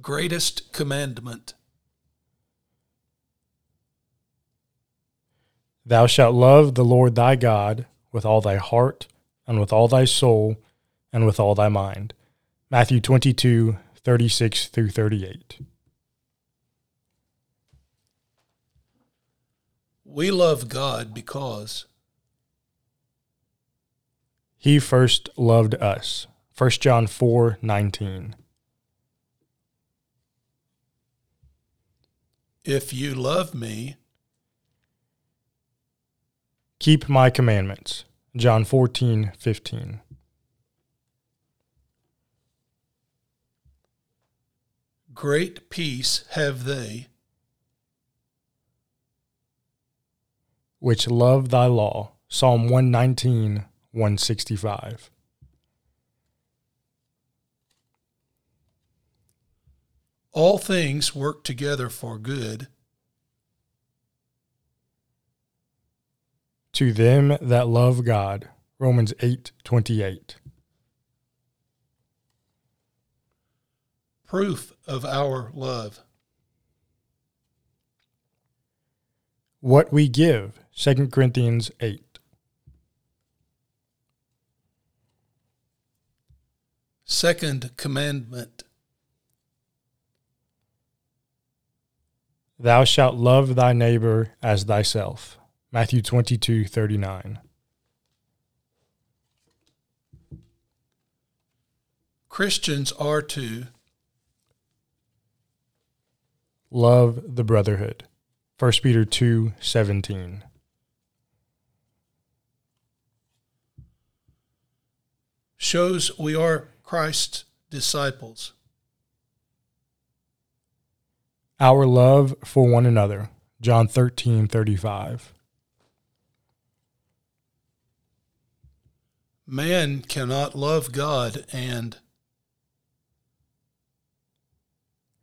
Greatest commandment. Thou shalt love the Lord thy God with all thy heart, and with all thy soul, and with all thy mind. Matthew 22, 36 through 38. We love God because He first loved us. 1 John 4, 19. If you love me, Keep my commandments. John 14, 15. great peace have they Which love thy law. Psalm 119, 165. All things work together for good To them that love God. Romans 8, 28. proof of our love What we give. 2 Corinthians 8. second commandment Thou shalt love thy neighbor as thyself. Matthew 22, 39. christians are to Love the brotherhood. 1 Peter 2, 17. shows we are christ's disciples Our love for one another. John 13, 35. man cannot love god and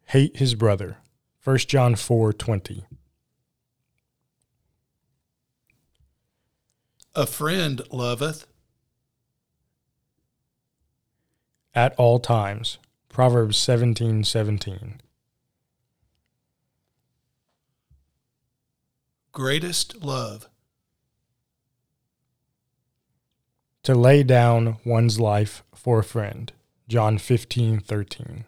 Hate his brother. 1 John 4, 20. a friend loveth At all times. Proverbs 17, 17. Greatest love To lay down one's life for a friend. John 15, 13.